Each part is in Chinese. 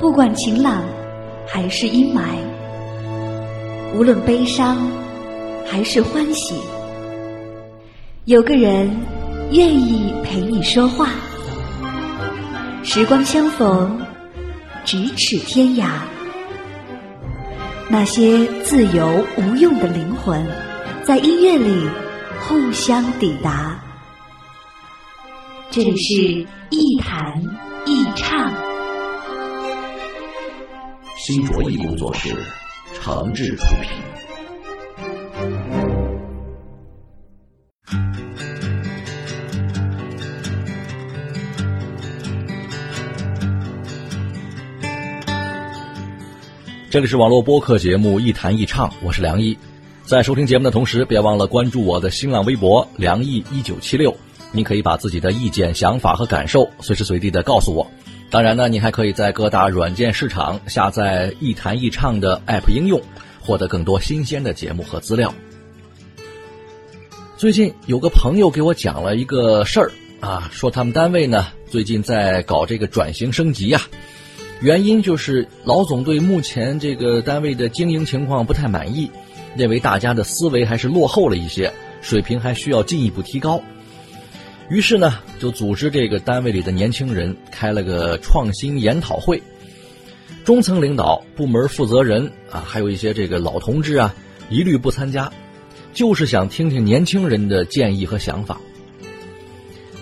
不管晴朗还是阴霾，无论悲伤还是欢喜，有个人愿意陪你说话。时光相逢，咫尺天涯。那些自由无用的灵魂，在音乐里互相抵达。这里是一弹一唱。新卓艺工作室，诚挚出品。这里是网络播客节目《一弹一唱》，我是梁毅。在收听节目的同时，别忘了关注我的新浪微博“梁毅一九七六”，您可以把自己的意见、想法和感受随时随地的告诉我。当然呢，你还可以在各大软件市场下载“一弹一唱”的 App 应用，获得更多新鲜的节目和资料。最近有个朋友给我讲了一个事儿啊，说他们单位呢最近在搞这个转型升级呀。原因就是老总对目前这个单位的经营情况不太满意，认为大家的思维还是落后了一些，水平还需要进一步提高。于是呢，就组织这个单位里的年轻人开了个创新研讨会。中层领导、部门负责人啊，还有一些这个老同志啊，一律不参加，就是想听听年轻人的建议和想法。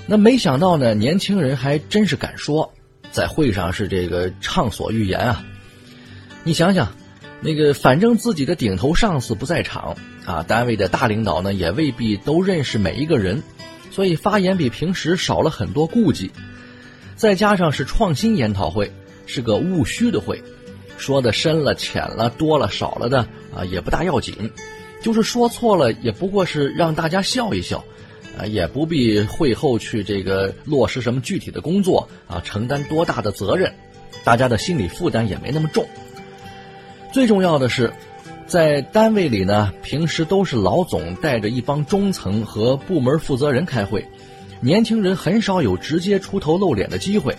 那没想到呢，年轻人还真是敢说。在会上是这个畅所欲言啊！你想想，那个反正自己的顶头上司不在场啊，单位的大领导呢也未必都认识每一个人，所以发言比平时少了很多顾忌。再加上是创新研讨会，是个务虚的会，说的深了、浅了、多了、少了的啊也不大要紧，就是说错了也不过是让大家笑一笑。啊，也不必会后去这个落实什么具体的工作啊，承担多大的责任，大家的心理负担也没那么重。最重要的是，在单位里呢，平时都是老总带着一帮中层和部门负责人开会，年轻人很少有直接出头露脸的机会。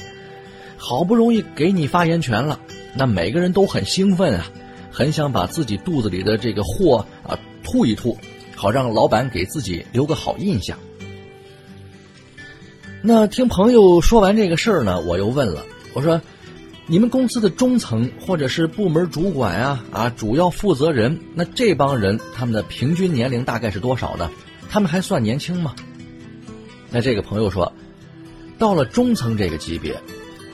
好不容易给你发言权了，那每个人都很兴奋啊，很想把自己肚子里的这个货啊吐一吐，好让老板给自己留个好印象。那听朋友说完这个事儿呢，我又问了，我说：“你们公司的中层或者是部门主管啊，啊，主要负责人，那这帮人他们的平均年龄大概是多少呢？他们还算年轻吗？”那这个朋友说：“到了中层这个级别，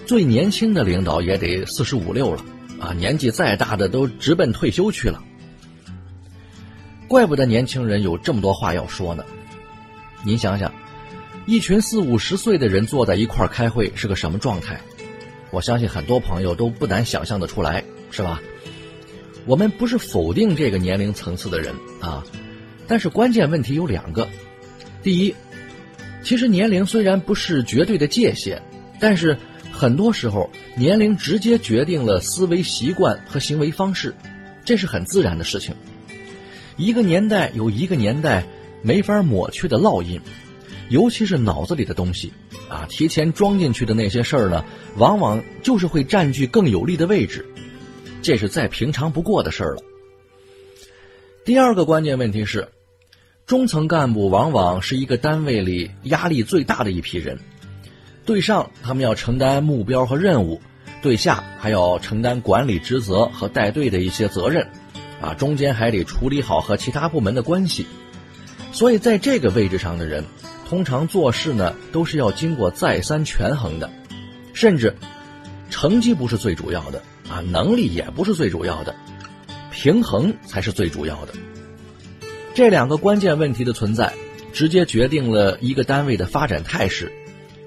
最年轻的领导也得四十五六了，啊，年纪再大的都直奔退休去了。怪不得年轻人有这么多话要说呢。您想想。”一群四五十岁的人坐在一块儿开会是个什么状态？我相信很多朋友都不难想象得出来，是吧？我们不是否定这个年龄层次的人啊，但是关键问题有两个：第一，其实年龄虽然不是绝对的界限，但是很多时候年龄直接决定了思维习惯和行为方式，这是很自然的事情。一个年代有一个年代没法抹去的烙印。尤其是脑子里的东西，啊，提前装进去的那些事儿呢，往往就是会占据更有利的位置，这是再平常不过的事儿了。第二个关键问题是，中层干部往往是一个单位里压力最大的一批人，对上他们要承担目标和任务，对下还要承担管理职责和带队的一些责任，啊，中间还得处理好和其他部门的关系，所以在这个位置上的人。通常做事呢，都是要经过再三权衡的，甚至成绩不是最主要的啊，能力也不是最主要的，平衡才是最主要的。这两个关键问题的存在，直接决定了一个单位的发展态势，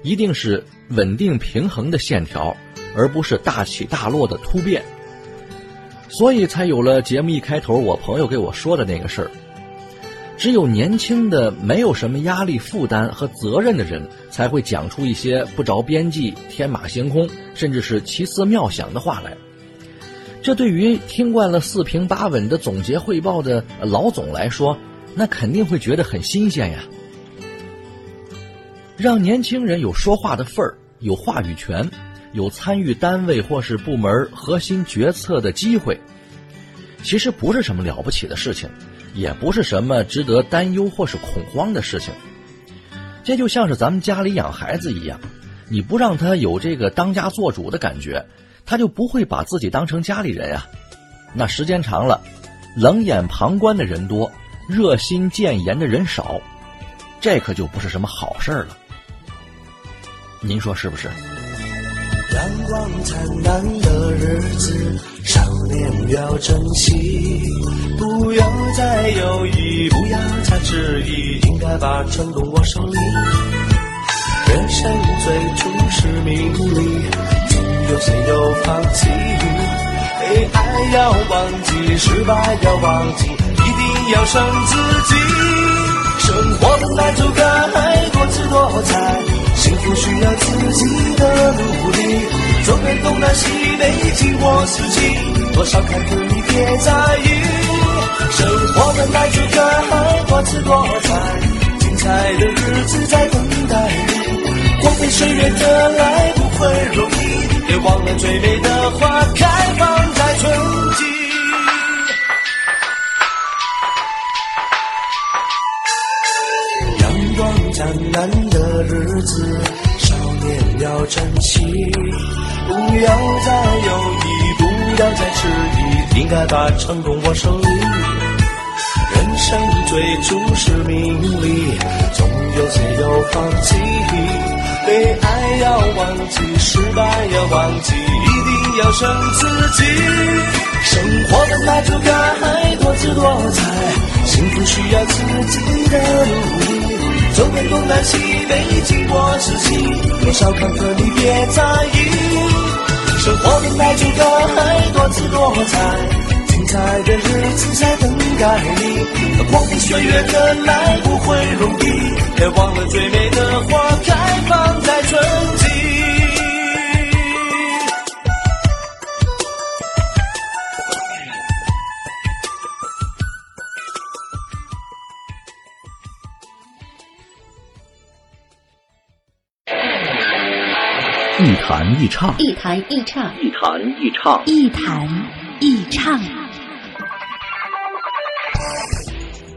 一定是稳定平衡的线条，而不是大起大落的突变。所以才有了节目一开头我朋友给我说的那个事儿。只有年轻的、没有什么压力负担和责任的人，才会讲出一些不着边际、天马行空，甚至是奇思妙想的话来。这对于听惯了四平八稳的总结汇报的老总来说，那肯定会觉得很新鲜呀。让年轻人有说话的份儿，有话语权，有参与单位或是部门核心决策的机会，其实不是什么了不起的事情，也不是什么值得担忧或是恐慌的事情。这就像是咱们家里养孩子一样，你不让他有这个当家做主的感觉，他就不会把自己当成家里人呀。那时间长了，冷眼旁观的人多，热心谏言的人少，这可就不是什么好事了。您说是不是？阳光灿烂的日子，少年要珍惜，不要再犹豫，不要再迟疑，应该把成功握手里。人生最初是名利，总有谁有放弃。被爱要忘记，失败要忘记，一定要胜自己。生活本来就该多姿多彩，幸福需要自己的努力。走遍东南西北，经过四季，多少坎坷你别在意。生活本来就该多姿多彩，精彩的日子在等待你。光辉岁月的来不会容易，别忘了最美的花开放在春季。少年要珍惜，不要再犹豫，不要再迟疑，应该把成功握手里。人生最初是名利，总有些有放弃。被爱要忘记，失败要忘记，一定要胜自己。生活本来就该多姿多彩，幸福需要自己的努力。走遍东南西北，经过四季，多少坎坷你别在意。生活本来就该多姿多彩，精彩的日子在等待你。光阴岁月的来不会容易，别忘了最美的花开放在春一弹一唱，一弹一唱，一弹一唱，一弹一唱。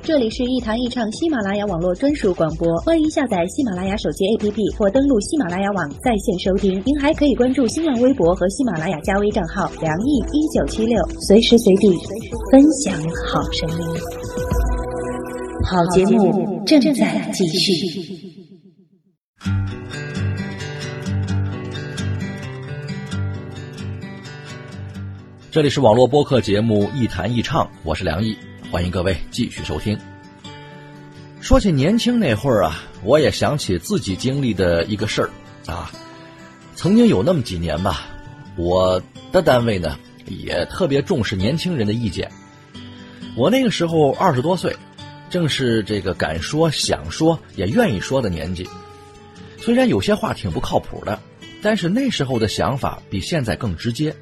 这里是一弹一唱喜马拉雅网络专属广播，欢迎下载喜马拉雅手机 APP 或登录喜马拉雅网在线收听。您还可以关注新浪微博和喜马拉雅加微账号“梁毅一九七六”，随时随地分享好声音。好节目正在继续。这里是网络播客节目《一弹一唱》，我是梁毅，欢迎各位继续收听。说起年轻那会儿啊，我也想起自己经历的一个事儿啊。曾经有那么几年吧，我的单位呢也特别重视年轻人的意见。我那个时候二十多岁，正是这个敢说、想说、也愿意说的年纪。虽然有些话挺不靠谱的，但是那时候的想法比现在更直接。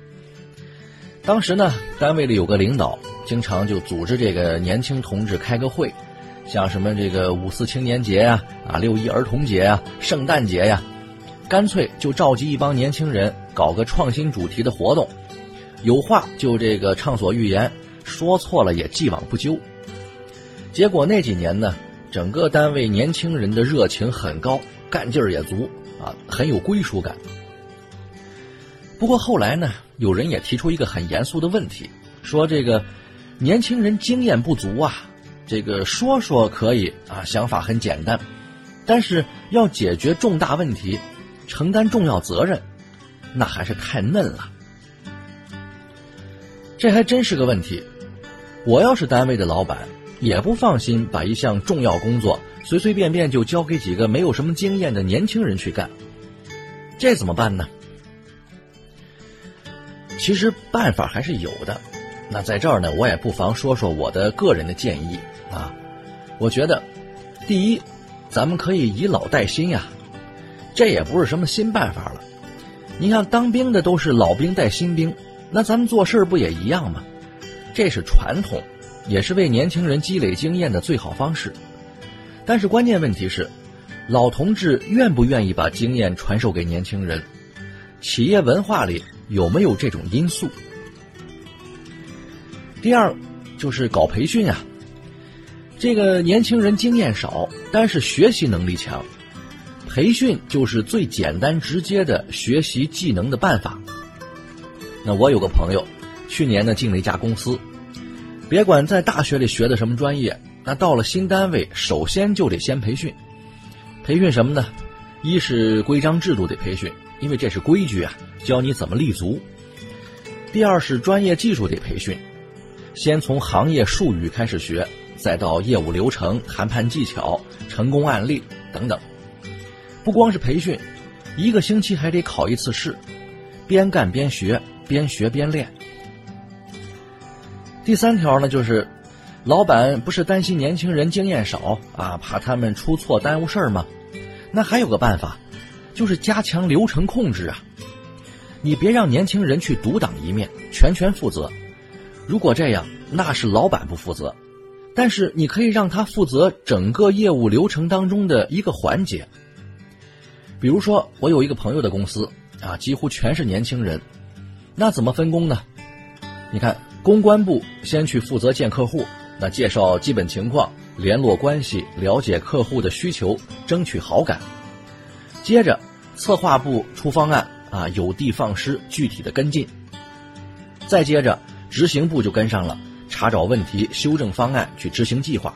当时呢，单位里有个领导，经常就组织这个年轻同志开个会，像什么这个五四青年节呀、啊六一儿童节呀、圣诞节呀，干脆就召集一帮年轻人搞个创新主题的活动，有话就这个畅所欲言，说错了也既往不咎。结果那几年呢，整个单位年轻人的热情很高，干劲儿也足啊，很有归属感。不过后来呢，有人也提出一个很严肃的问题，说这个年轻人经验不足啊，这个说说可以啊，想法很简单，但是要解决重大问题，承担重要责任，那还是太嫩了。这还真是个问题。我要是单位的老板，也不放心把一项重要工作随随便便就交给几个没有什么经验的年轻人去干，这怎么办呢？其实办法还是有的，那在这儿呢，我也不妨说说我的个人的建议啊。我觉得，第一，咱们可以以老带新呀，这也不是什么新办法了。你看当兵的都是老兵带新兵，那咱们做事不也一样吗？这是传统，也是为年轻人积累经验的最好方式。但是关键问题是，老同志愿不愿意把经验传授给年轻人？企业文化里有没有这种因素？第二，就是搞培训啊。这个年轻人经验少，但是学习能力强，培训就是最简单直接的学习技能的办法。那我有个朋友，去年呢进了一家公司，别管在大学里学的什么专业，那到了新单位，首先就得先培训。培训什么呢？一是规章制度得培训，因为这是规矩啊，教你怎么立足；第二是专业技术得培训，先从行业术语开始学。再到业务流程、谈判技巧、成功案例等等，不光是培训，一个星期还得考一次试，边干边学，边学边练。第三条呢，就是老板不是担心年轻人经验少啊，怕他们出错耽误事儿吗？那还有个办法，就是加强流程控制啊。你别让年轻人去独当一面，全权负责。如果这样，那是老板不负责。但是你可以让他负责整个业务流程当中的一个环节。比如说，我有一个朋友的公司啊，几乎全是年轻人，那怎么分工呢？你看，公关部先去负责见客户，那介绍基本情况，联络关系，了解客户的需求，争取好感。接着，策划部出方案啊，有的放矢，具体的跟进。再接着，执行部就跟上了。查找问题，修正方案，去执行计划。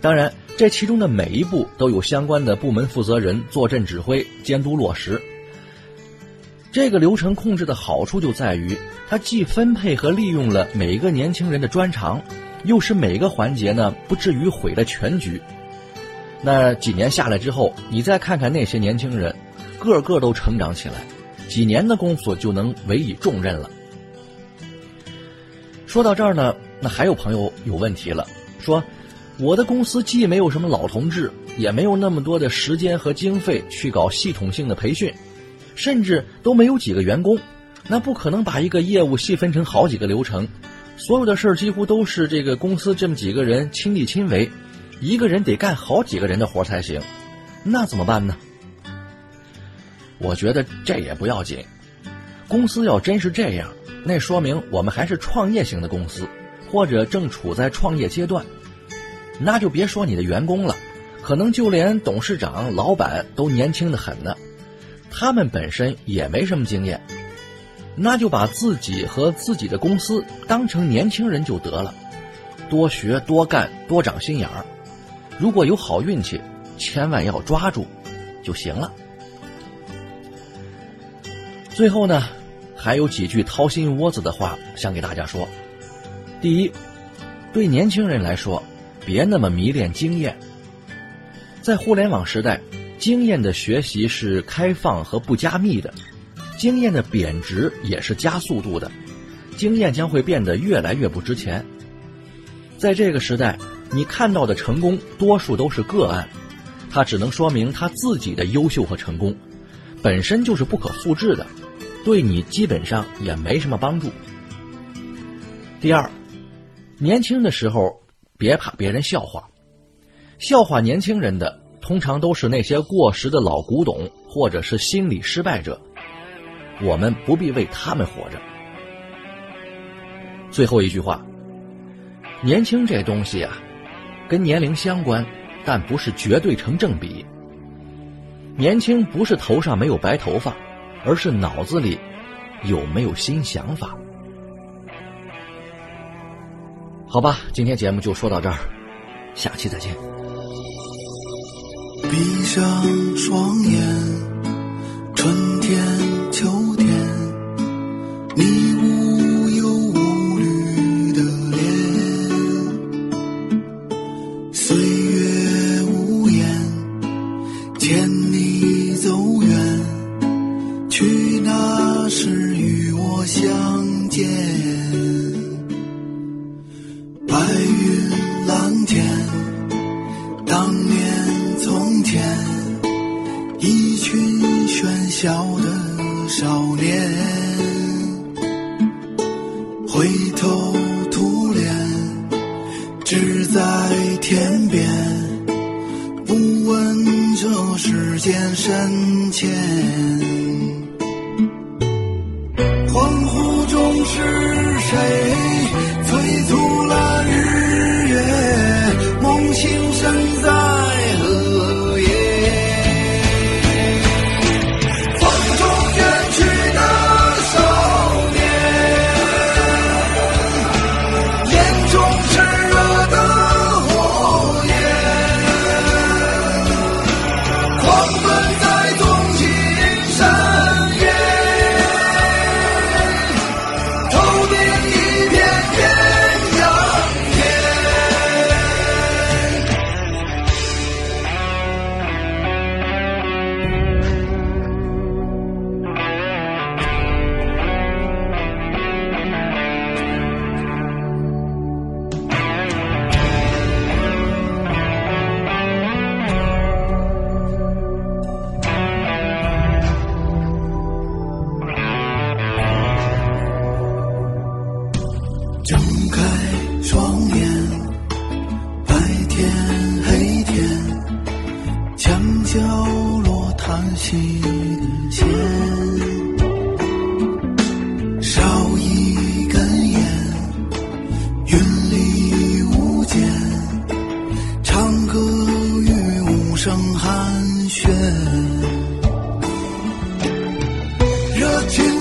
当然，这其中的每一步都有相关的部门负责人坐镇指挥、监督落实。这个流程控制的好处就在于，它既分配和利用了每一个年轻人的专长，又使每个环节呢不至于毁了全局。那几年下来之后，你再看看那些年轻人，个个都成长起来，几年的功夫就能委以重任了。说到这儿呢，那还有朋友有问题了，说我的公司既没有什么老同志，也没有那么多的时间和经费去搞系统性的培训，甚至都没有几个员工，那不可能把一个业务细分成好几个流程，所有的事儿几乎都是这个公司这么几个人亲力亲为，一个人得干好几个人的活才行，那怎么办呢？我觉得这也不要紧，公司要真是这样。那说明我们还是创业型的公司，或者正处在创业阶段，那就别说你的员工了，可能就连董事长、老板都年轻的很呢，他们本身也没什么经验，那就把自己和自己的公司当成年轻人就得了，多学多干多长心眼儿，如果有好运气，千万要抓住，就行了。最后呢？还有几句掏心窝子的话想给大家说。第一，对年轻人来说，别那么迷恋经验。在互联网时代，经验的学习是开放和不加密的，经验的贬值也是加速度的，经验将会变得越来越不值钱。在这个时代，你看到的成功多数都是个案，它只能说明他自己的优秀和成功，本身就是不可复制的。对你基本上也没什么帮助。第二，年轻的时候别怕别人笑话，笑话年轻人的通常都是那些过时的老古董或者是心理失败者，我们不必为他们活着。最后一句话，年轻这东西啊，跟年龄相关，但不是绝对成正比。年轻不是头上没有白头发。而是脑子里有没有新想法？好吧，今天节目就说到这儿，下期再见。闭上双眼，群喧嚣的少年，灰头土脸，只在天边，不问。这世间深浅。声寒暄，热情